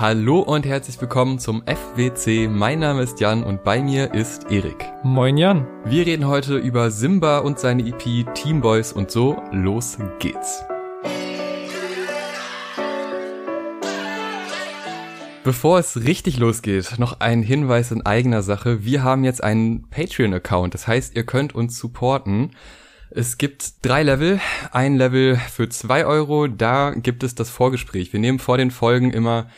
Hallo und herzlich willkommen zum FWC. Mein Name ist Jan und bei mir ist Erik. Moin Jan. Wir reden heute über Simba und seine EP Team Boys und so. Los geht's. Bevor es richtig losgeht, noch ein Hinweis in eigener Sache. Wir haben jetzt einen Patreon-Account. Das heißt, ihr könnt uns supporten. Es gibt drei Level. Ein Level für zwei Euro. Da gibt es das Vorgespräch. Wir nehmen vor den Folgen immer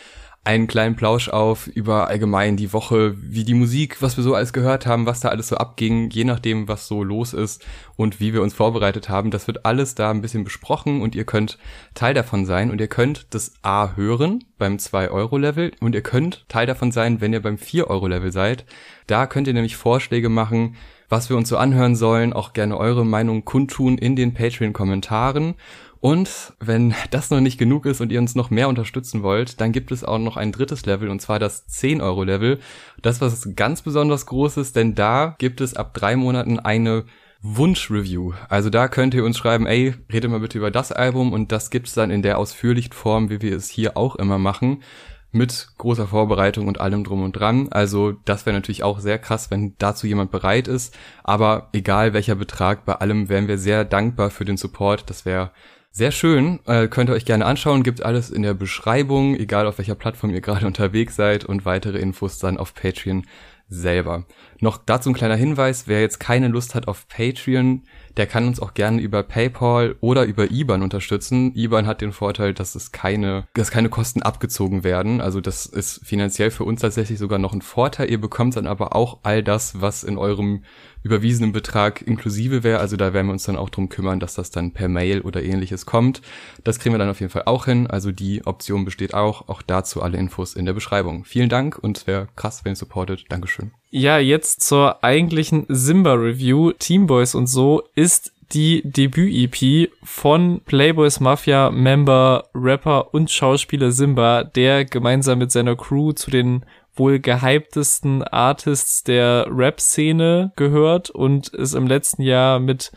einen kleinen Plausch auf über allgemein die Woche, wie die Musik, was wir so alles gehört haben, was da alles so abging, je nachdem, was so los ist und wie wir uns vorbereitet haben. Das wird alles da ein bisschen besprochen und ihr könnt Teil davon sein und ihr könnt das A hören beim 2-Euro-Level und ihr könnt Teil davon sein, wenn ihr beim 4-Euro-Level seid. Da könnt ihr nämlich Vorschläge machen, was wir uns so anhören sollen, auch gerne eure Meinung kundtun in den Patreon-Kommentaren. Und wenn das noch nicht genug ist und ihr uns noch mehr unterstützen wollt, dann gibt es auch noch ein drittes Level und zwar das 10-Euro-Level. Das was ganz besonders groß ist, denn da gibt es ab drei Monaten eine Wunsch-Review. Also da könnt ihr uns schreiben, ey, redet mal bitte über das Album und das gibt's dann in der ausführlichen Form, wie wir es hier auch immer machen mit großer Vorbereitung und allem drum und dran. Also das wäre natürlich auch sehr krass, wenn dazu jemand bereit ist. Aber egal welcher Betrag, bei allem wären wir sehr dankbar für den Support. Das wäre sehr schön. Äh, könnt ihr euch gerne anschauen. Gibt alles in der Beschreibung, egal auf welcher Plattform ihr gerade unterwegs seid und weitere Infos dann auf Patreon selber. Noch dazu ein kleiner Hinweis, wer jetzt keine Lust hat auf Patreon, der kann uns auch gerne über PayPal oder über IBAN unterstützen. IBAN hat den Vorteil, dass es keine, dass keine Kosten abgezogen werden. Also das ist finanziell für uns tatsächlich sogar noch ein Vorteil. Ihr bekommt dann aber auch all das, was in eurem überwiesenen Betrag inklusive wäre. Also da werden wir uns dann auch drum kümmern, dass das dann per Mail oder ähnliches kommt. Das kriegen wir dann auf jeden Fall auch hin. Also die Option besteht auch. Auch dazu alle Infos in der Beschreibung. Vielen Dank und es wäre krass, wenn ihr supportet. Dankeschön. Ja, jetzt zur eigentlichen Simba-Review. Teamboys und so ist die Debüt-EP von Playboys Mafia-Member, Rapper und Schauspieler Simba, der gemeinsam mit seiner Crew zu den wohl gehyptesten Artists der Rap-Szene gehört und es im letzten Jahr mit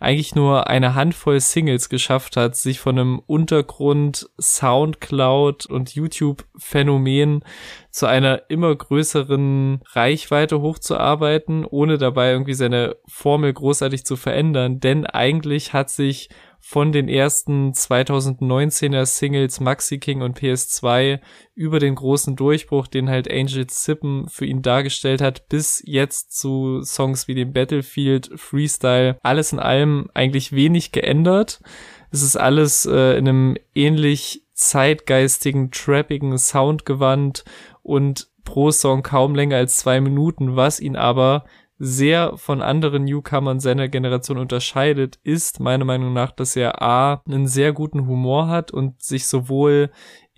eigentlich nur eine Handvoll Singles geschafft hat, sich von einem Untergrund Soundcloud und YouTube Phänomen zu einer immer größeren Reichweite hochzuarbeiten, ohne dabei irgendwie seine Formel großartig zu verändern, denn eigentlich hat sich von den ersten 2019er Singles Maxi King und PS2 über den großen Durchbruch, den halt Angel Zippen für ihn dargestellt hat, bis jetzt zu Songs wie dem Battlefield, Freestyle, alles in allem eigentlich wenig geändert. Es ist alles äh, in einem ähnlich zeitgeistigen, trappigen Soundgewand und pro Song kaum länger als zwei Minuten, was ihn aber sehr von anderen Newcomern seiner Generation unterscheidet, ist meiner Meinung nach, dass er A, einen sehr guten Humor hat und sich sowohl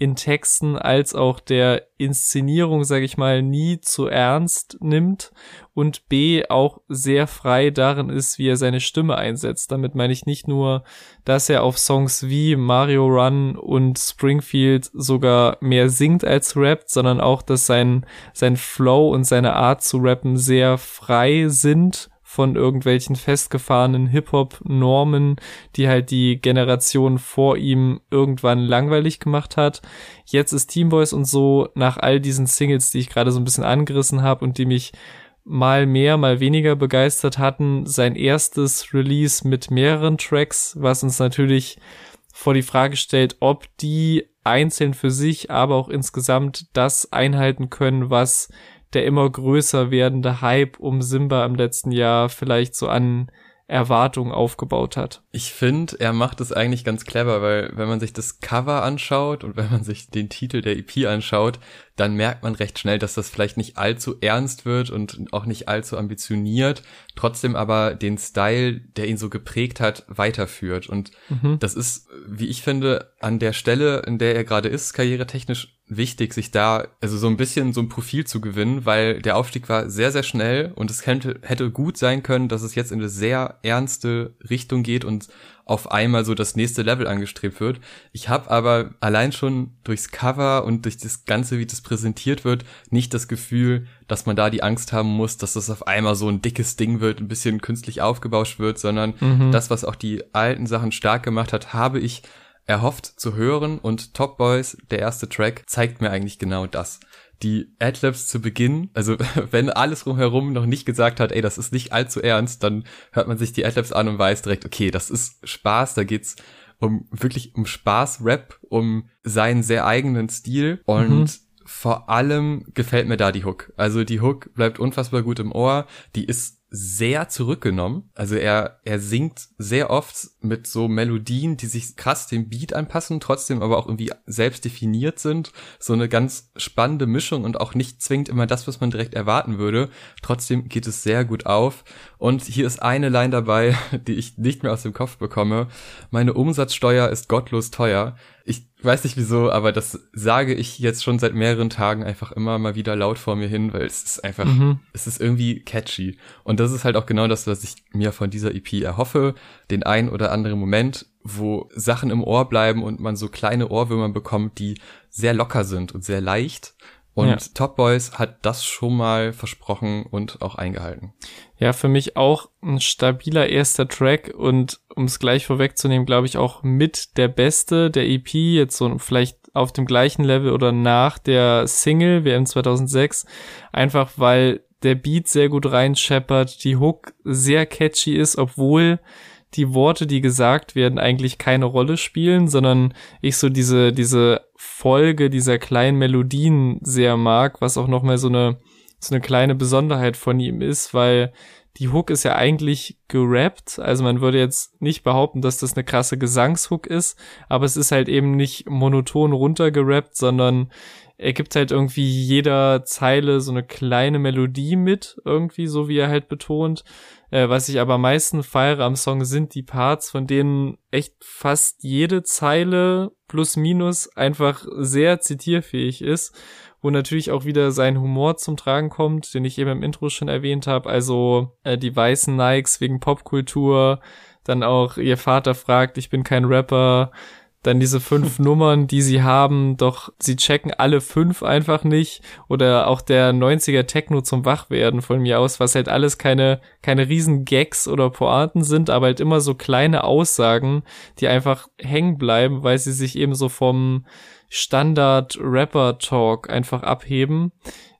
in Texten als auch der Inszenierung, sage ich mal, nie zu ernst nimmt und B auch sehr frei darin ist, wie er seine Stimme einsetzt. Damit meine ich nicht nur, dass er auf Songs wie Mario Run und Springfield sogar mehr singt als rappt, sondern auch, dass sein, sein Flow und seine Art zu rappen sehr frei sind von irgendwelchen festgefahrenen Hip-Hop-Normen, die halt die Generation vor ihm irgendwann langweilig gemacht hat. Jetzt ist Teamboys und so nach all diesen Singles, die ich gerade so ein bisschen angerissen habe und die mich mal mehr, mal weniger begeistert hatten, sein erstes Release mit mehreren Tracks, was uns natürlich vor die Frage stellt, ob die einzeln für sich, aber auch insgesamt das einhalten können, was der immer größer werdende Hype um Simba im letzten Jahr vielleicht so an Erwartungen aufgebaut hat. Ich finde, er macht es eigentlich ganz clever, weil wenn man sich das Cover anschaut und wenn man sich den Titel der EP anschaut, dann merkt man recht schnell, dass das vielleicht nicht allzu ernst wird und auch nicht allzu ambitioniert, trotzdem aber den Style, der ihn so geprägt hat, weiterführt. Und mhm. das ist, wie ich finde, an der Stelle, in der er gerade ist, karrieretechnisch wichtig, sich da also so ein bisschen so ein Profil zu gewinnen, weil der Aufstieg war sehr, sehr schnell und es hätte, hätte gut sein können, dass es jetzt in eine sehr ernste Richtung geht und auf einmal so das nächste Level angestrebt wird. Ich habe aber allein schon durchs Cover und durch das Ganze, wie das präsentiert wird, nicht das Gefühl, dass man da die Angst haben muss, dass das auf einmal so ein dickes Ding wird, ein bisschen künstlich aufgebauscht wird, sondern mhm. das, was auch die alten Sachen stark gemacht hat, habe ich erhofft zu hören und Top Boys, der erste Track, zeigt mir eigentlich genau das die Adlibs zu Beginn, also wenn alles rumherum noch nicht gesagt hat, ey, das ist nicht allzu ernst, dann hört man sich die Adlibs an und weiß direkt, okay, das ist Spaß, da geht's um wirklich um Spaß-Rap, um seinen sehr eigenen Stil und mhm. vor allem gefällt mir da die Hook. Also die Hook bleibt unfassbar gut im Ohr, die ist sehr zurückgenommen. Also er, er singt sehr oft mit so Melodien, die sich krass dem Beat anpassen, trotzdem aber auch irgendwie selbst definiert sind. So eine ganz spannende Mischung und auch nicht zwingend immer das, was man direkt erwarten würde. Trotzdem geht es sehr gut auf. Und hier ist eine Line dabei, die ich nicht mehr aus dem Kopf bekomme. Meine Umsatzsteuer ist gottlos teuer. Ich weiß nicht wieso, aber das sage ich jetzt schon seit mehreren Tagen einfach immer mal wieder laut vor mir hin, weil es ist einfach, mhm. es ist irgendwie catchy. Und das ist halt auch genau das, was ich mir von dieser EP erhoffe. Den ein oder anderen Moment, wo Sachen im Ohr bleiben und man so kleine Ohrwürmer bekommt, die sehr locker sind und sehr leicht. Und ja. Top Boys hat das schon mal versprochen und auch eingehalten. Ja, für mich auch ein stabiler erster Track und um es gleich vorwegzunehmen, glaube ich auch mit der beste der EP, jetzt so vielleicht auf dem gleichen Level oder nach der Single WM 2006, einfach weil der Beat sehr gut reinscheppert, die Hook sehr catchy ist, obwohl die Worte, die gesagt werden, eigentlich keine Rolle spielen, sondern ich so diese, diese Folge dieser kleinen Melodien sehr mag, was auch nochmal so eine, so eine kleine Besonderheit von ihm ist, weil die Hook ist ja eigentlich gerappt, also man würde jetzt nicht behaupten, dass das eine krasse Gesangshook ist, aber es ist halt eben nicht monoton runtergerappt, sondern er gibt halt irgendwie jeder Zeile so eine kleine Melodie mit, irgendwie, so wie er halt betont. Äh, was ich aber am meisten feiere am Song sind die Parts, von denen echt fast jede Zeile plus minus einfach sehr zitierfähig ist wo natürlich auch wieder sein Humor zum Tragen kommt, den ich eben im Intro schon erwähnt habe. Also äh, die weißen Nikes wegen Popkultur, dann auch ihr Vater fragt, ich bin kein Rapper, dann diese fünf Nummern, die sie haben, doch sie checken alle fünf einfach nicht. Oder auch der 90er Techno zum Wachwerden von mir aus, was halt alles keine, keine riesen Gags oder Pointen sind, aber halt immer so kleine Aussagen, die einfach hängen bleiben, weil sie sich eben so vom Standard-Rapper-Talk einfach abheben.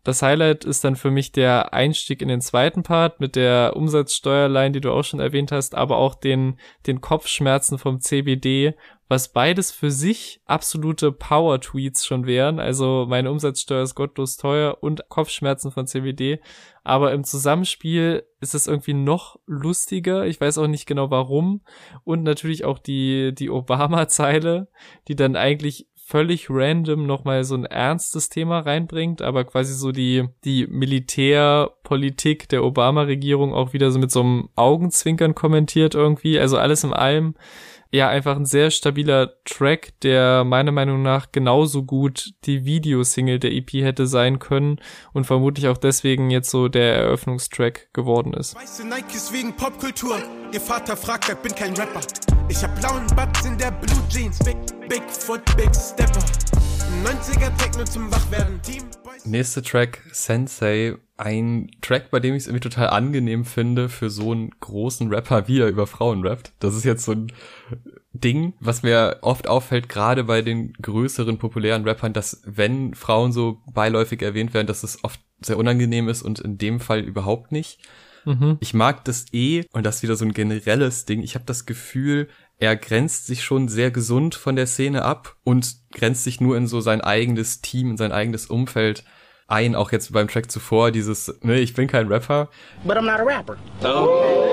Das Highlight ist dann für mich der Einstieg in den zweiten Part mit der Umsatzsteuerline, die du auch schon erwähnt hast, aber auch den, den Kopfschmerzen vom CBD, was beides für sich absolute Power-Tweets schon wären. Also meine Umsatzsteuer ist gottlos teuer und Kopfschmerzen von CBD. Aber im Zusammenspiel ist es irgendwie noch lustiger. Ich weiß auch nicht genau warum. Und natürlich auch die, die Obama-Zeile, die dann eigentlich völlig random nochmal so ein ernstes Thema reinbringt, aber quasi so die, die Militärpolitik der Obama-Regierung auch wieder so mit so einem Augenzwinkern kommentiert irgendwie. Also alles in allem ja einfach ein sehr stabiler Track, der meiner Meinung nach genauso gut die Videosingle der EP hätte sein können und vermutlich auch deswegen jetzt so der Eröffnungstrack geworden ist. Weiße Nikes wegen Popkultur. Ihr Vater fragt, ich bin kein Rapper. Ich hab blauen Butts in der Blue Jeans. Big, Bigfoot, Big Stepper. 90er Techno zum Wachwerden. Team. Nächster Track, Sensei. Ein Track, bei dem ich es irgendwie total angenehm finde, für so einen großen Rapper, wie er über Frauen rappt. Das ist jetzt so ein Ding, was mir oft auffällt, gerade bei den größeren, populären Rappern, dass wenn Frauen so beiläufig erwähnt werden, dass es oft sehr unangenehm ist und in dem Fall überhaupt nicht. Mhm. Ich mag das eh, und das ist wieder so ein generelles Ding. Ich habe das Gefühl, er grenzt sich schon sehr gesund von der Szene ab und grenzt sich nur in so sein eigenes Team, in sein eigenes Umfeld ein, auch jetzt beim Track zuvor, dieses, ne, ich bin kein Rapper. But I'm not a rapper. Oh.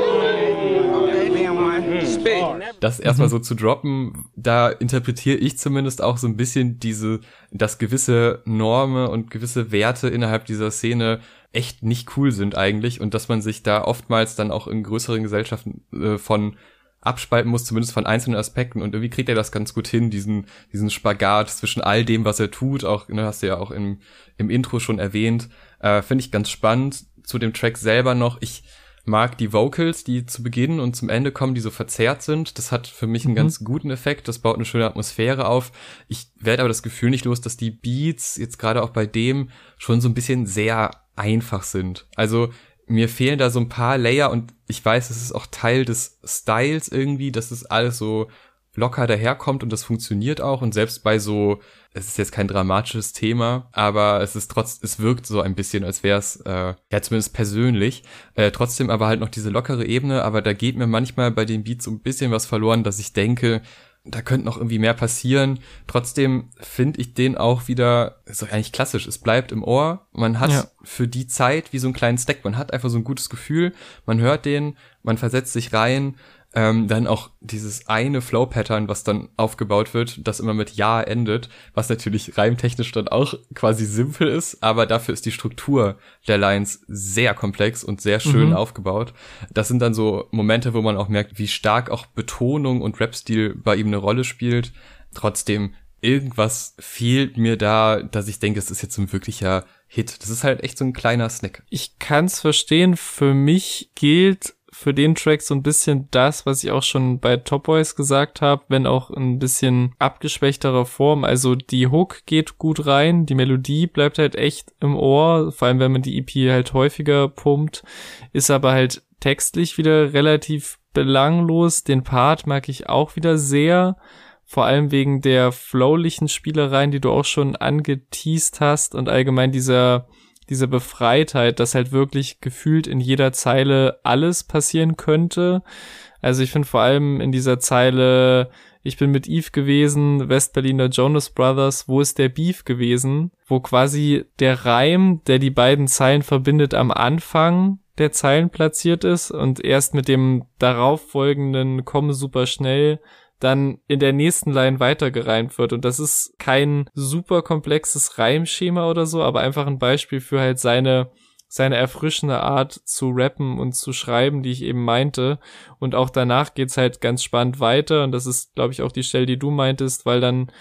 Das erstmal so zu droppen, da interpretiere ich zumindest auch so ein bisschen diese, dass gewisse Normen und gewisse Werte innerhalb dieser Szene echt nicht cool sind eigentlich und dass man sich da oftmals dann auch in größeren Gesellschaften äh, von abspalten muss, zumindest von einzelnen Aspekten. Und irgendwie kriegt er das ganz gut hin, diesen, diesen Spagat zwischen all dem, was er tut. Auch, ne, hast du ja auch im, im Intro schon erwähnt. Äh, Finde ich ganz spannend. Zu dem Track selber noch. Ich mag die Vocals, die zu Beginn und zum Ende kommen, die so verzerrt sind. Das hat für mich einen mhm. ganz guten Effekt. Das baut eine schöne Atmosphäre auf. Ich werde aber das Gefühl nicht los, dass die Beats jetzt gerade auch bei dem schon so ein bisschen sehr einfach sind. Also mir fehlen da so ein paar Layer und ich weiß, es ist auch Teil des Styles irgendwie, dass es alles so locker daherkommt und das funktioniert auch. Und selbst bei so, es ist jetzt kein dramatisches Thema, aber es ist trotz, es wirkt so ein bisschen, als wäre es, äh, ja zumindest persönlich, äh, trotzdem aber halt noch diese lockere Ebene, aber da geht mir manchmal bei den Beats so ein bisschen was verloren, dass ich denke, da könnte noch irgendwie mehr passieren. Trotzdem finde ich den auch wieder, ist doch eigentlich klassisch, es bleibt im Ohr. Man hat ja. für die Zeit wie so einen kleinen Stack, man hat einfach so ein gutes Gefühl, man hört den, man versetzt sich rein ähm, dann auch dieses eine Flow-Pattern, was dann aufgebaut wird, das immer mit Ja endet, was natürlich reimtechnisch dann auch quasi simpel ist, aber dafür ist die Struktur der Lines sehr komplex und sehr schön mhm. aufgebaut. Das sind dann so Momente, wo man auch merkt, wie stark auch Betonung und Rap-Stil bei ihm eine Rolle spielt. Trotzdem, irgendwas fehlt mir da, dass ich denke, es ist jetzt ein wirklicher Hit. Das ist halt echt so ein kleiner Snack. Ich kann's verstehen. Für mich gilt für den Track so ein bisschen das, was ich auch schon bei Top Boys gesagt habe, wenn auch ein bisschen abgeschwächterer Form. Also die Hook geht gut rein, die Melodie bleibt halt echt im Ohr, vor allem wenn man die EP halt häufiger pumpt, ist aber halt textlich wieder relativ belanglos. Den Part mag ich auch wieder sehr vor allem wegen der flowlichen Spielereien, die du auch schon angeteased hast und allgemein dieser diese Befreitheit, dass halt wirklich gefühlt in jeder Zeile alles passieren könnte. Also ich finde vor allem in dieser Zeile, ich bin mit Eve gewesen, Westberliner Jonas Brothers, wo ist der Beef gewesen? Wo quasi der Reim, der die beiden Zeilen verbindet, am Anfang der Zeilen platziert ist und erst mit dem darauffolgenden komme super schnell dann in der nächsten Line weitergereimt wird. Und das ist kein super komplexes Reimschema oder so, aber einfach ein Beispiel für halt seine seine erfrischende Art zu rappen und zu schreiben, die ich eben meinte. Und auch danach geht's halt ganz spannend weiter. Und das ist, glaube ich, auch die Stelle, die du meintest, weil dann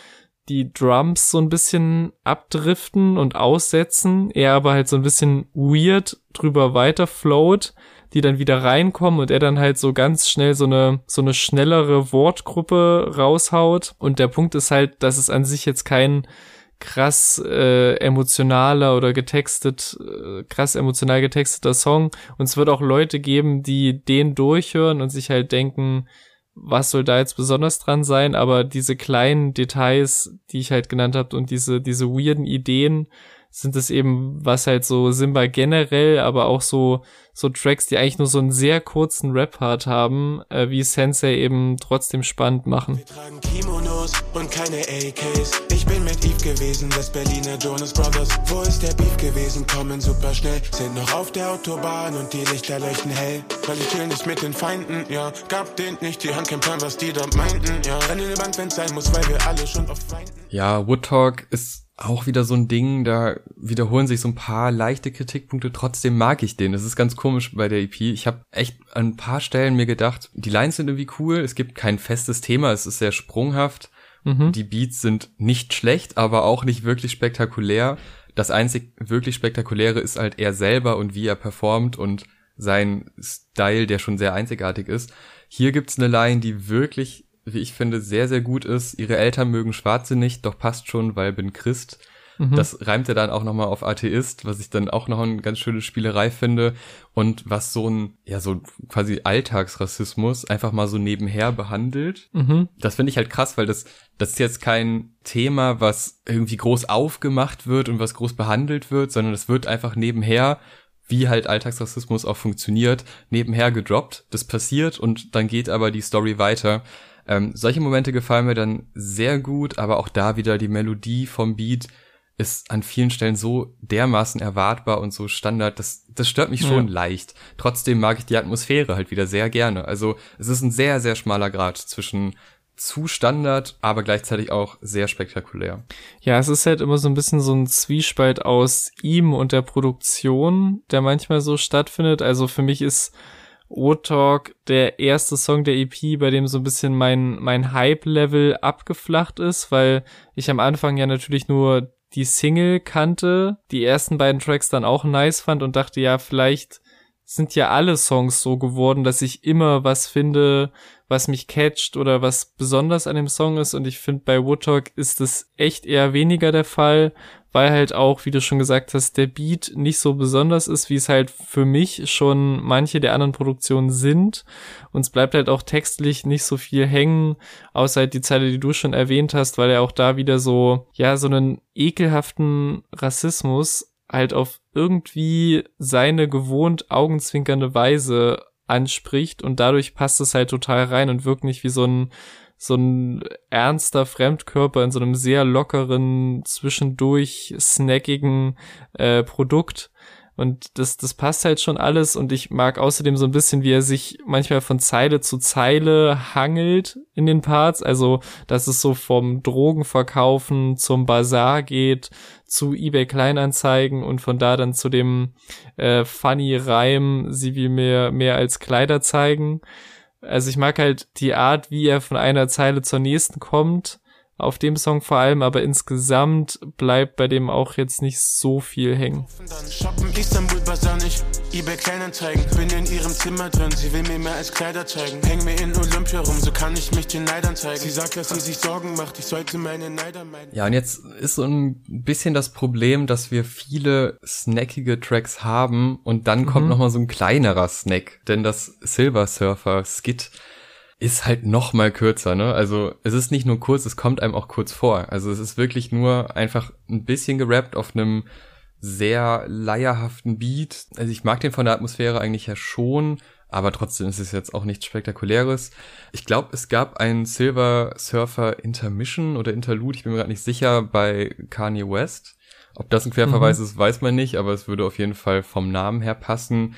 die Drums so ein bisschen abdriften und aussetzen, er aber halt so ein bisschen weird drüber weiter float die dann wieder reinkommen und er dann halt so ganz schnell so eine, so eine schnellere Wortgruppe raushaut. Und der Punkt ist halt, dass es an sich jetzt kein krass äh, emotionaler oder getextet, äh, krass emotional getexteter Song. Und es wird auch Leute geben, die den durchhören und sich halt denken, was soll da jetzt besonders dran sein, aber diese kleinen Details, die ich halt genannt habe und diese, diese weirden Ideen, sind es eben, was halt so Simba generell, aber auch so, so Tracks, die eigentlich nur so einen sehr kurzen Rap-Part haben, äh, wie Sensei eben trotzdem spannend machen. Wir tragen Kimonos und keine AKs. Ich bin mit Eve gewesen, das Berliner Jonas Brothers. Wo ist der Beef gewesen? Kommen super schnell. Sind noch auf der Autobahn und die Lichter leuchten hell. Weil ich chill nicht mit den Feinden, ja. Gab denen nicht die Hand, kein Plan, was die dort meinten, ja. Renn in eine Bank, wenn's sein muss, weil wir alle schon oft feinden. Ja, Wood Talk ist auch wieder so ein Ding, da wiederholen sich so ein paar leichte Kritikpunkte, trotzdem mag ich den. Das ist ganz komisch bei der EP. Ich habe echt an ein paar Stellen mir gedacht, die Lines sind irgendwie cool, es gibt kein festes Thema, es ist sehr sprunghaft. Mhm. Die Beats sind nicht schlecht, aber auch nicht wirklich spektakulär. Das einzig wirklich spektakuläre ist halt er selber und wie er performt und sein Style, der schon sehr einzigartig ist. Hier gibt's eine Line, die wirklich wie ich finde, sehr, sehr gut ist. Ihre Eltern mögen Schwarze nicht, doch passt schon, weil bin Christ. Mhm. Das reimt er dann auch nochmal auf Atheist, was ich dann auch noch eine ganz schöne Spielerei finde. Und was so ein, ja, so quasi Alltagsrassismus einfach mal so nebenher behandelt. Mhm. Das finde ich halt krass, weil das, das ist jetzt kein Thema, was irgendwie groß aufgemacht wird und was groß behandelt wird, sondern es wird einfach nebenher wie halt Alltagsrassismus auch funktioniert, nebenher gedroppt. Das passiert und dann geht aber die Story weiter. Ähm, solche Momente gefallen mir dann sehr gut, aber auch da wieder die Melodie vom Beat ist an vielen Stellen so dermaßen erwartbar und so Standard, das, das stört mich schon ja. leicht. Trotzdem mag ich die Atmosphäre halt wieder sehr gerne. Also es ist ein sehr, sehr schmaler Grad zwischen zu Standard, aber gleichzeitig auch sehr spektakulär. Ja, es ist halt immer so ein bisschen so ein Zwiespalt aus ihm und der Produktion, der manchmal so stattfindet. Also für mich ist O-Talk der erste Song der EP, bei dem so ein bisschen mein, mein Hype-Level abgeflacht ist, weil ich am Anfang ja natürlich nur die Single kannte, die ersten beiden Tracks dann auch nice fand und dachte, ja, vielleicht sind ja alle Songs so geworden, dass ich immer was finde, was mich catcht oder was besonders an dem Song ist. Und ich finde, bei Woodtalk ist das echt eher weniger der Fall, weil halt auch, wie du schon gesagt hast, der Beat nicht so besonders ist, wie es halt für mich schon manche der anderen Produktionen sind. Und es bleibt halt auch textlich nicht so viel hängen, außer halt die Zeile, die du schon erwähnt hast, weil er auch da wieder so, ja, so einen ekelhaften Rassismus halt auf irgendwie seine gewohnt augenzwinkernde Weise anspricht und dadurch passt es halt total rein und wirkt nicht wie so ein so ein ernster Fremdkörper in so einem sehr lockeren, zwischendurch snackigen äh, Produkt. Und das, das passt halt schon alles. Und ich mag außerdem so ein bisschen, wie er sich manchmal von Zeile zu Zeile hangelt in den Parts. Also, dass es so vom Drogenverkaufen zum Bazar geht, zu eBay Kleinanzeigen und von da dann zu dem äh, funny Reim, sie will mehr, mehr als Kleider zeigen. Also ich mag halt die Art, wie er von einer Zeile zur nächsten kommt, auf dem Song vor allem, aber insgesamt bleibt bei dem auch jetzt nicht so viel hängen. Shoppen Istanbul nicht, eBay Kleinanzeigen, bin in ihrem Zimmer drin, sie will mir mehr als Kleider zeigen, häng mir in Olympia rum, so kann ich mich den Neidern zeigen. Sie sagt, dass sie sich Sorgen macht, ich sollte meine Neider meiden. Ja, und jetzt ist so ein bisschen das Problem, dass wir viele snackige Tracks haben und dann kommt mhm. noch mal so ein kleinerer Snack, denn das Silver Surfer Skit ist halt noch mal kürzer, ne? Also es ist nicht nur kurz, es kommt einem auch kurz vor. Also es ist wirklich nur einfach ein bisschen gerappt auf einem sehr leierhaften Beat. Also ich mag den von der Atmosphäre eigentlich ja schon, aber trotzdem ist es jetzt auch nichts Spektakuläres. Ich glaube, es gab ein Silver Surfer Intermission oder Interlude, ich bin mir gerade nicht sicher, bei Kanye West. Ob das ein Querverweis mhm. ist, weiß man nicht, aber es würde auf jeden Fall vom Namen her passen.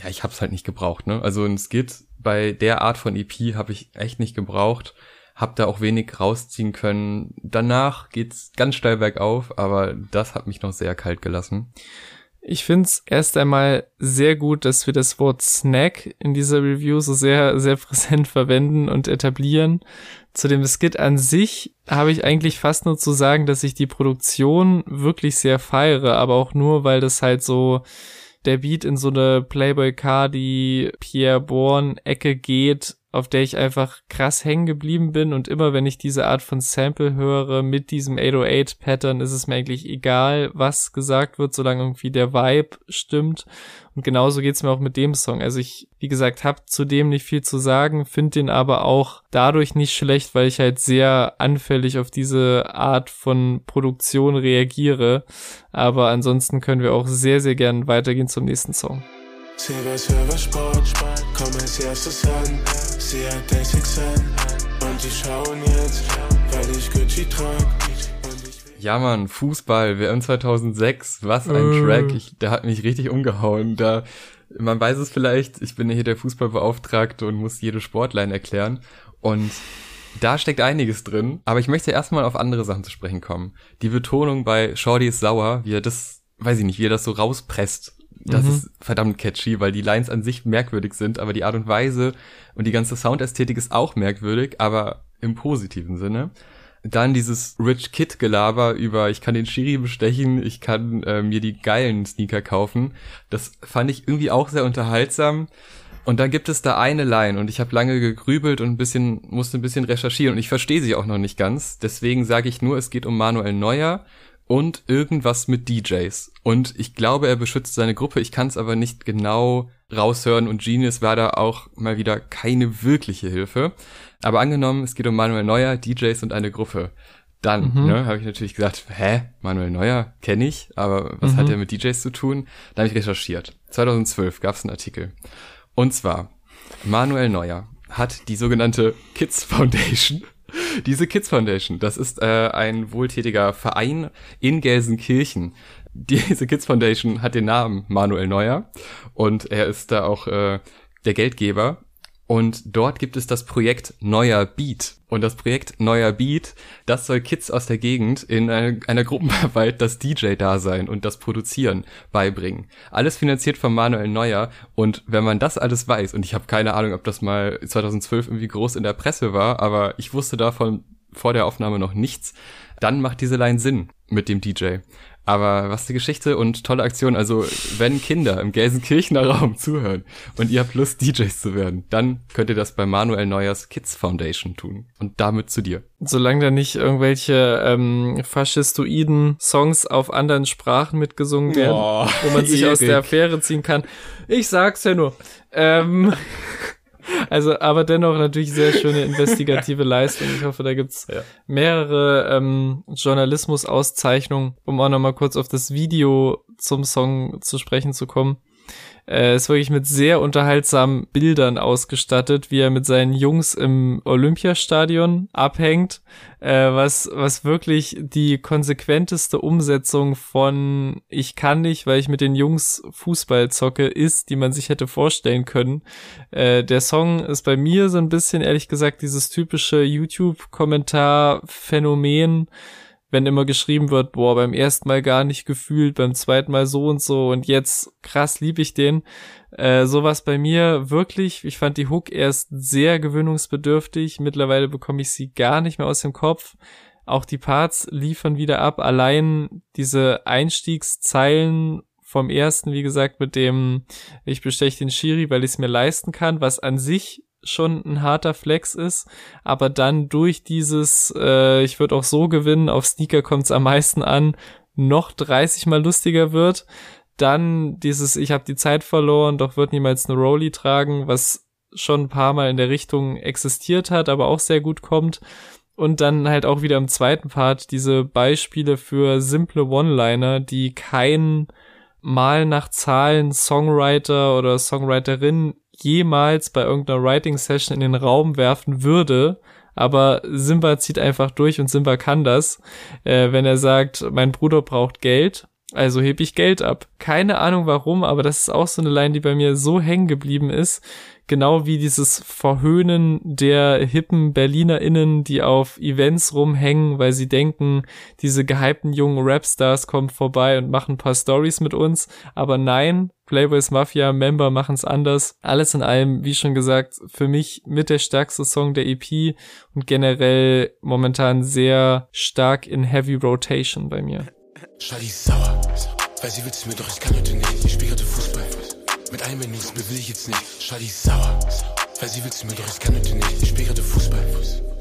Ja, ich hab's halt nicht gebraucht, ne? Also ein Skit bei der Art von EP habe ich echt nicht gebraucht. Hab da auch wenig rausziehen können. Danach geht's ganz steil bergauf, aber das hat mich noch sehr kalt gelassen. Ich find's erst einmal sehr gut, dass wir das Wort Snack in dieser Review so sehr, sehr präsent verwenden und etablieren. Zu dem Skit an sich habe ich eigentlich fast nur zu sagen, dass ich die Produktion wirklich sehr feiere, aber auch nur, weil das halt so der Beat in so eine Playboy Cardi Pierre Bourne Ecke geht auf der ich einfach krass hängen geblieben bin und immer wenn ich diese Art von Sample höre mit diesem 808 Pattern, ist es mir eigentlich egal, was gesagt wird, solange irgendwie der Vibe stimmt. Und genauso geht's mir auch mit dem Song. Also ich, wie gesagt, habe zudem nicht viel zu sagen, finde den aber auch dadurch nicht schlecht, weil ich halt sehr anfällig auf diese Art von Produktion reagiere. Aber ansonsten können wir auch sehr, sehr gern weitergehen zum nächsten Song. Silver Server Sport, komm als erstes an. Sie hat Basics an und die schauen jetzt, weil ich Gucci trag. Ja, Mann, Fußball, WM 2006, was ein äh. Track, ich, der hat mich richtig umgehauen. Da, man weiß es vielleicht, ich bin ja hier der Fußballbeauftragte und muss jede Sportline erklären. Und da steckt einiges drin, aber ich möchte erstmal auf andere Sachen zu sprechen kommen. Die Betonung bei Shorty ist sauer, wie er das, weiß ich nicht, wie er das so rauspresst das mhm. ist verdammt catchy, weil die Lines an sich merkwürdig sind, aber die Art und Weise und die ganze Soundästhetik ist auch merkwürdig, aber im positiven Sinne. Dann dieses Rich Kid Gelaber über ich kann den Shiri bestechen, ich kann äh, mir die geilen Sneaker kaufen. Das fand ich irgendwie auch sehr unterhaltsam. Und dann gibt es da eine Line und ich habe lange gegrübelt und ein bisschen musste ein bisschen recherchieren und ich verstehe sie auch noch nicht ganz. Deswegen sage ich nur, es geht um Manuel Neuer und irgendwas mit DJs. Und ich glaube, er beschützt seine Gruppe. Ich kann es aber nicht genau raushören und Genius war da auch mal wieder keine wirkliche Hilfe. Aber angenommen, es geht um Manuel Neuer, DJs und eine Gruppe. Dann mhm. ne, habe ich natürlich gesagt, hä, Manuel Neuer kenne ich, aber was mhm. hat er mit DJs zu tun? Da habe ich recherchiert. 2012 gab es einen Artikel. Und zwar, Manuel Neuer hat die sogenannte Kids Foundation diese Kids Foundation, das ist äh, ein wohltätiger Verein in Gelsenkirchen. Diese Kids Foundation hat den Namen Manuel Neuer und er ist da auch äh, der Geldgeber und dort gibt es das Projekt Neuer Beat. Und das Projekt Neuer Beat, das soll Kids aus der Gegend in eine, einer Gruppenarbeit das DJ-Dasein und das Produzieren beibringen. Alles finanziert von Manuel Neuer. Und wenn man das alles weiß, und ich habe keine Ahnung, ob das mal 2012 irgendwie groß in der Presse war, aber ich wusste davon vor der Aufnahme noch nichts, dann macht diese Line Sinn mit dem DJ. Aber was die Geschichte und tolle Aktion. Also, wenn Kinder im Gelsenkirchener Raum zuhören und ihr habt Lust, DJs zu werden, dann könnt ihr das bei Manuel Neuers Kids Foundation tun. Und damit zu dir. Solange da nicht irgendwelche ähm, faschistoiden Songs auf anderen Sprachen mitgesungen werden, oh, wo man sich Erik. aus der Affäre ziehen kann. Ich sag's ja nur. Ähm, also, aber dennoch natürlich sehr schöne investigative Leistung. Ich hoffe, da gibt's ja. mehrere ähm, Journalismus-Auszeichnungen, um auch nochmal kurz auf das Video zum Song zu sprechen zu kommen. Äh, ist wirklich mit sehr unterhaltsamen Bildern ausgestattet, wie er mit seinen Jungs im Olympiastadion abhängt, äh, was, was wirklich die konsequenteste Umsetzung von ich kann nicht, weil ich mit den Jungs Fußball zocke, ist, die man sich hätte vorstellen können. Äh, der Song ist bei mir so ein bisschen, ehrlich gesagt, dieses typische YouTube-Kommentar-Phänomen, wenn immer geschrieben wird, boah, beim ersten Mal gar nicht gefühlt, beim zweiten Mal so und so und jetzt krass lieb ich den. Äh, sowas bei mir wirklich, ich fand die Hook erst sehr gewöhnungsbedürftig, mittlerweile bekomme ich sie gar nicht mehr aus dem Kopf. Auch die Parts liefern wieder ab, allein diese Einstiegszeilen vom ersten, wie gesagt, mit dem ich besteche den Shiri, weil ich es mir leisten kann, was an sich schon ein harter Flex ist, aber dann durch dieses, äh, ich würde auch so gewinnen, auf Sneaker kommt es am meisten an, noch 30 mal lustiger wird. Dann dieses, ich habe die Zeit verloren, doch wird niemals eine Rolli tragen, was schon ein paar Mal in der Richtung existiert hat, aber auch sehr gut kommt. Und dann halt auch wieder im zweiten Part diese Beispiele für simple One-Liner, die kein Mal nach Zahlen Songwriter oder Songwriterin jemals bei irgendeiner Writing Session in den Raum werfen würde. Aber Simba zieht einfach durch und Simba kann das. Äh, wenn er sagt, mein Bruder braucht Geld, also heb ich Geld ab. Keine Ahnung warum, aber das ist auch so eine Line, die bei mir so hängen geblieben ist, genau wie dieses Verhöhnen der hippen BerlinerInnen, die auf Events rumhängen, weil sie denken, diese gehypten jungen Rapstars kommen vorbei und machen ein paar Stories mit uns. Aber nein, Playboys Mafia Member machen es anders. Alles in allem, wie schon gesagt, für mich mit der stärkste Song der EP und generell momentan sehr stark in Heavy Rotation bei mir. Schadi sauer, weil sie willst mir doch, ich kann heute nicht, Mit News will ich jetzt nicht. Schadi sauer. Weil sie willst du mir doch, ich kann heute nicht. Ich spiele gerade Fußball.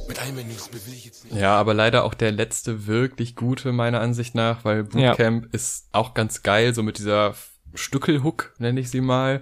Mit News will ich jetzt nicht. Ja, aber leider auch der letzte wirklich gute, meiner Ansicht nach, weil Bootcamp ja. ist auch ganz geil, so mit dieser Stückelhook, nenne ich sie mal.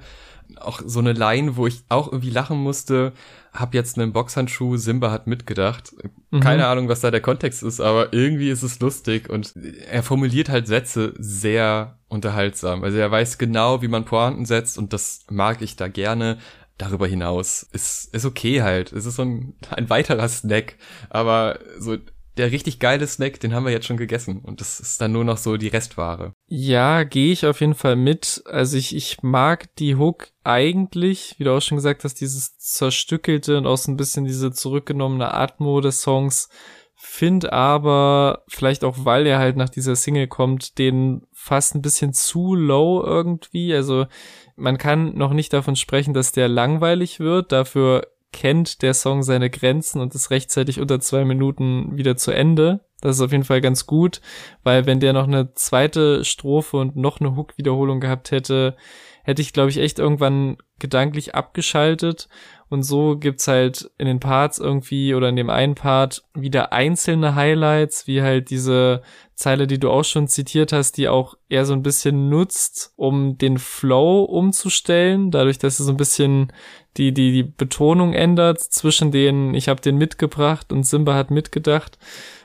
Auch so eine Line, wo ich auch irgendwie lachen musste hab jetzt einen Boxhandschuh, Simba hat mitgedacht. Mhm. Keine Ahnung, was da der Kontext ist, aber irgendwie ist es lustig und er formuliert halt Sätze sehr unterhaltsam. Also er weiß genau, wie man Pointen setzt und das mag ich da gerne. Darüber hinaus ist, ist okay halt. Es ist so ein, ein weiterer Snack, aber so der richtig geile Snack, den haben wir jetzt schon gegessen und das ist dann nur noch so die Restware. Ja, gehe ich auf jeden Fall mit. Also ich, ich mag die Hook eigentlich, wie du auch schon gesagt hast, dieses zerstückelte und auch so ein bisschen diese zurückgenommene Atmo des Songs. Find aber, vielleicht auch weil er halt nach dieser Single kommt, den fast ein bisschen zu low irgendwie. Also man kann noch nicht davon sprechen, dass der langweilig wird. Dafür kennt der Song seine Grenzen und ist rechtzeitig unter zwei Minuten wieder zu Ende. Das ist auf jeden Fall ganz gut, weil wenn der noch eine zweite Strophe und noch eine Hook-Wiederholung gehabt hätte, hätte ich, glaube ich, echt irgendwann gedanklich abgeschaltet. Und so gibt's halt in den Parts irgendwie oder in dem einen Part wieder einzelne Highlights, wie halt diese Zeile, die du auch schon zitiert hast, die auch eher so ein bisschen nutzt, um den Flow umzustellen, dadurch, dass sie so ein bisschen die, die, die Betonung ändert zwischen denen, ich habe den mitgebracht und Simba hat mitgedacht.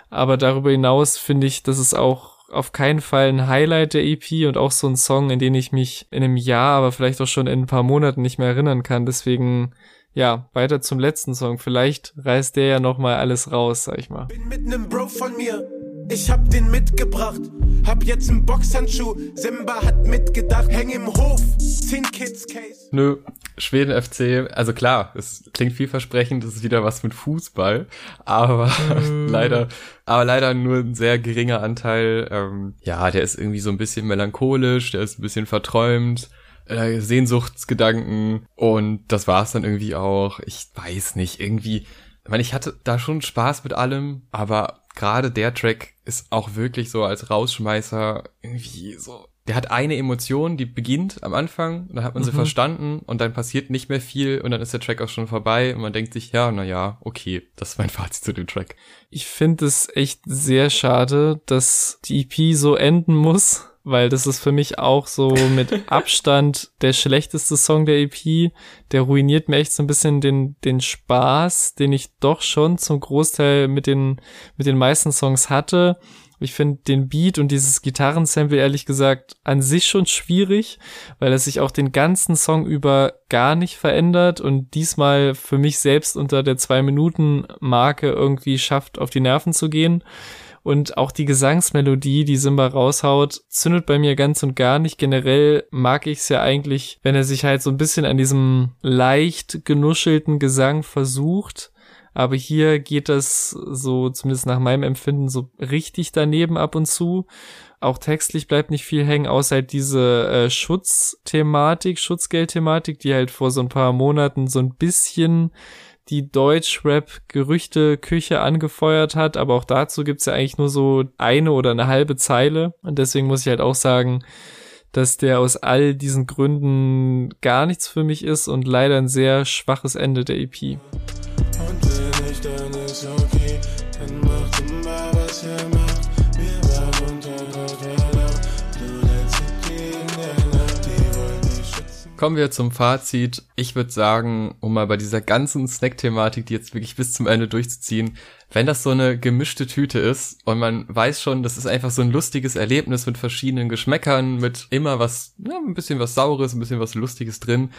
Aber darüber hinaus finde ich, das ist auch auf keinen Fall ein Highlight der EP und auch so ein Song, in den ich mich in einem Jahr, aber vielleicht auch schon in ein paar Monaten nicht mehr erinnern kann. Deswegen, ja, weiter zum letzten Song. Vielleicht reißt der ja nochmal alles raus, sag ich mal. Bin mit nem Bro von mir ich hab den mitgebracht, hab jetzt einen Boxhandschuh. Simba hat mitgedacht, häng im Hof, 10 Kids Case. Nö, Schweden FC, also klar, es klingt vielversprechend, es ist wieder was mit Fußball, aber mm. leider, aber leider nur ein sehr geringer Anteil. Ähm, ja, der ist irgendwie so ein bisschen melancholisch, der ist ein bisschen verträumt. Äh, Sehnsuchtsgedanken und das war's dann irgendwie auch. Ich weiß nicht, irgendwie ich meine, ich hatte da schon Spaß mit allem, aber gerade der Track ist auch wirklich so als Rausschmeißer irgendwie so der hat eine Emotion, die beginnt am Anfang, dann hat man sie mhm. verstanden und dann passiert nicht mehr viel und dann ist der Track auch schon vorbei und man denkt sich, ja, na ja, okay, das ist mein Fazit zu dem Track. Ich finde es echt sehr schade, dass die EP so enden muss, weil das ist für mich auch so mit Abstand der schlechteste Song der EP. Der ruiniert mir echt so ein bisschen den, den Spaß, den ich doch schon zum Großteil mit den, mit den meisten Songs hatte. Ich finde den Beat und dieses Gitarrensample ehrlich gesagt an sich schon schwierig, weil es sich auch den ganzen Song über gar nicht verändert und diesmal für mich selbst unter der zwei Minuten Marke irgendwie schafft, auf die Nerven zu gehen. Und auch die Gesangsmelodie, die Simba raushaut, zündet bei mir ganz und gar nicht. Generell mag ich es ja eigentlich, wenn er sich halt so ein bisschen an diesem leicht genuschelten Gesang versucht aber hier geht das so, zumindest nach meinem Empfinden, so richtig daneben ab und zu. Auch textlich bleibt nicht viel hängen, außer halt diese äh, Schutzthematik, Schutzgeldthematik, die halt vor so ein paar Monaten so ein bisschen die Deutsch-Rap-Gerüchte-Küche angefeuert hat, aber auch dazu gibt's ja eigentlich nur so eine oder eine halbe Zeile. Und deswegen muss ich halt auch sagen, dass der aus all diesen Gründen gar nichts für mich ist und leider ein sehr schwaches Ende der EP. Kommen wir zum Fazit. Ich würde sagen, um mal bei dieser ganzen Snack-Thematik, die jetzt wirklich bis zum Ende durchzuziehen, wenn das so eine gemischte Tüte ist und man weiß schon, das ist einfach so ein lustiges Erlebnis mit verschiedenen Geschmäckern, mit immer was, ja, ein bisschen was Saures, ein bisschen was Lustiges drin,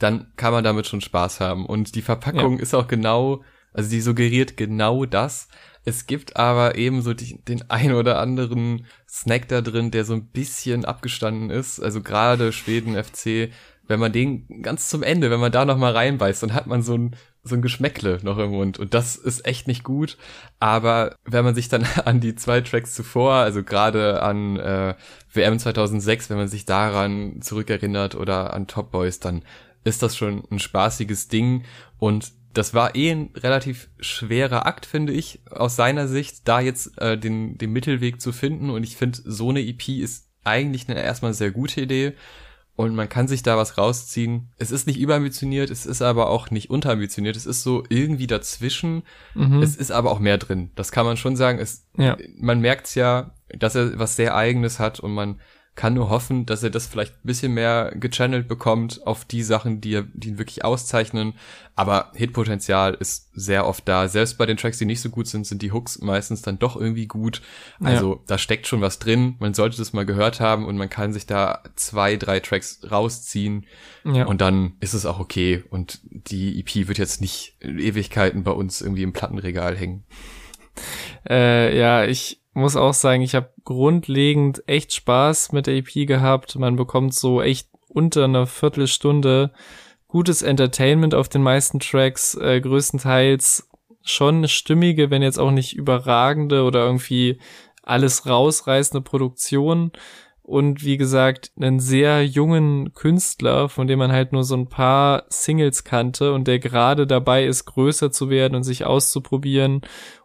dann kann man damit schon Spaß haben. Und die Verpackung ja. ist auch genau, also die suggeriert genau das. Es gibt aber eben so die, den ein oder anderen Snack da drin, der so ein bisschen abgestanden ist. Also gerade Schweden FC wenn man den ganz zum Ende, wenn man da noch mal reinbeißt, dann hat man so ein so ein Geschmäckle noch im Mund und das ist echt nicht gut. Aber wenn man sich dann an die zwei Tracks zuvor, also gerade an äh, WM 2006, wenn man sich daran zurückerinnert oder an Top Boys, dann ist das schon ein spaßiges Ding und das war eh ein relativ schwerer Akt, finde ich, aus seiner Sicht, da jetzt äh, den, den Mittelweg zu finden. Und ich finde, so eine EP ist eigentlich eine erstmal sehr gute Idee und man kann sich da was rausziehen. Es ist nicht überambitioniert, es ist aber auch nicht unterambitioniert. Es ist so irgendwie dazwischen. Mhm. Es ist aber auch mehr drin. Das kann man schon sagen. Es, ja. Man merkt's ja, dass er was sehr eigenes hat und man kann nur hoffen, dass er das vielleicht ein bisschen mehr gechannelt bekommt auf die Sachen, die, er, die ihn wirklich auszeichnen. Aber Hitpotenzial ist sehr oft da. Selbst bei den Tracks, die nicht so gut sind, sind die Hooks meistens dann doch irgendwie gut. Also ja. da steckt schon was drin. Man sollte das mal gehört haben und man kann sich da zwei, drei Tracks rausziehen. Ja. Und dann ist es auch okay. Und die EP wird jetzt nicht Ewigkeiten bei uns irgendwie im Plattenregal hängen. Äh, ja, ich muss auch sagen, ich habe grundlegend echt Spaß mit der EP gehabt. Man bekommt so echt unter einer Viertelstunde gutes Entertainment auf den meisten Tracks, äh, größtenteils schon stimmige, wenn jetzt auch nicht überragende oder irgendwie alles rausreißende Produktion und wie gesagt einen sehr jungen Künstler, von dem man halt nur so ein paar Singles kannte und der gerade dabei ist, größer zu werden und sich auszuprobieren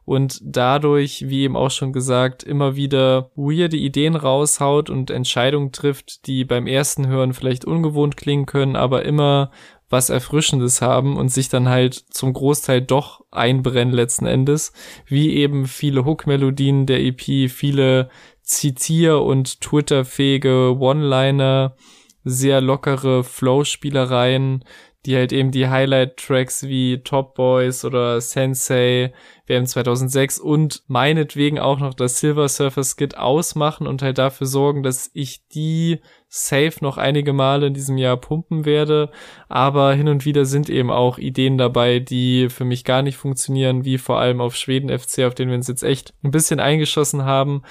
und dadurch, wie eben auch schon gesagt, immer wieder weirde Ideen raushaut und Entscheidungen trifft, die beim ersten Hören vielleicht ungewohnt klingen können, aber immer was Erfrischendes haben und sich dann halt zum Großteil doch einbrennen letzten Endes, wie eben viele Hook-Melodien der EP, viele Zitier- und Twitter-fähige One-Liner, sehr lockere Flow-Spielereien, die halt eben die Highlight-Tracks wie Top Boys oder Sensei, WM 2006 und meinetwegen auch noch das Silver Surfer Skit ausmachen und halt dafür sorgen, dass ich die safe noch einige Male in diesem Jahr pumpen werde. Aber hin und wieder sind eben auch Ideen dabei, die für mich gar nicht funktionieren, wie vor allem auf Schweden FC, auf den wir uns jetzt echt ein bisschen eingeschossen haben.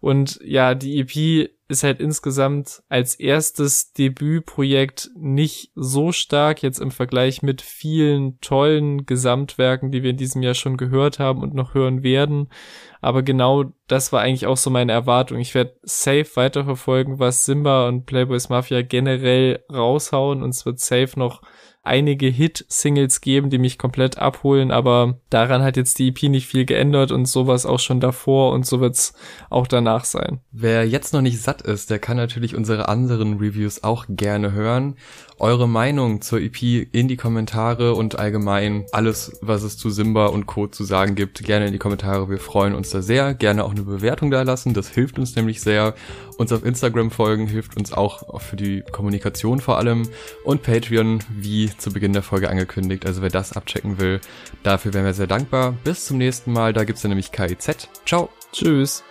Und ja, die EP ist halt insgesamt als erstes Debütprojekt nicht so stark jetzt im Vergleich mit vielen tollen Gesamtwerken, die wir in diesem Jahr schon gehört haben und noch hören werden. Aber genau das war eigentlich auch so meine Erwartung. Ich werde safe weiterverfolgen, was Simba und Playboys Mafia generell raushauen und es wird safe noch einige Hit-Singles geben, die mich komplett abholen, aber daran hat jetzt die EP nicht viel geändert und sowas auch schon davor und so wird's auch danach sein. Wer jetzt noch nicht satt ist, der kann natürlich unsere anderen Reviews auch gerne hören. Eure Meinung zur EP in die Kommentare und allgemein alles, was es zu Simba und Co. zu sagen gibt, gerne in die Kommentare. Wir freuen uns da sehr. Gerne auch eine Bewertung da lassen. Das hilft uns nämlich sehr. Uns auf Instagram folgen hilft uns auch für die Kommunikation vor allem. Und Patreon, wie zu Beginn der Folge angekündigt. Also wer das abchecken will, dafür wären wir sehr dankbar. Bis zum nächsten Mal. Da gibt's dann nämlich KIZ. Ciao. Tschüss.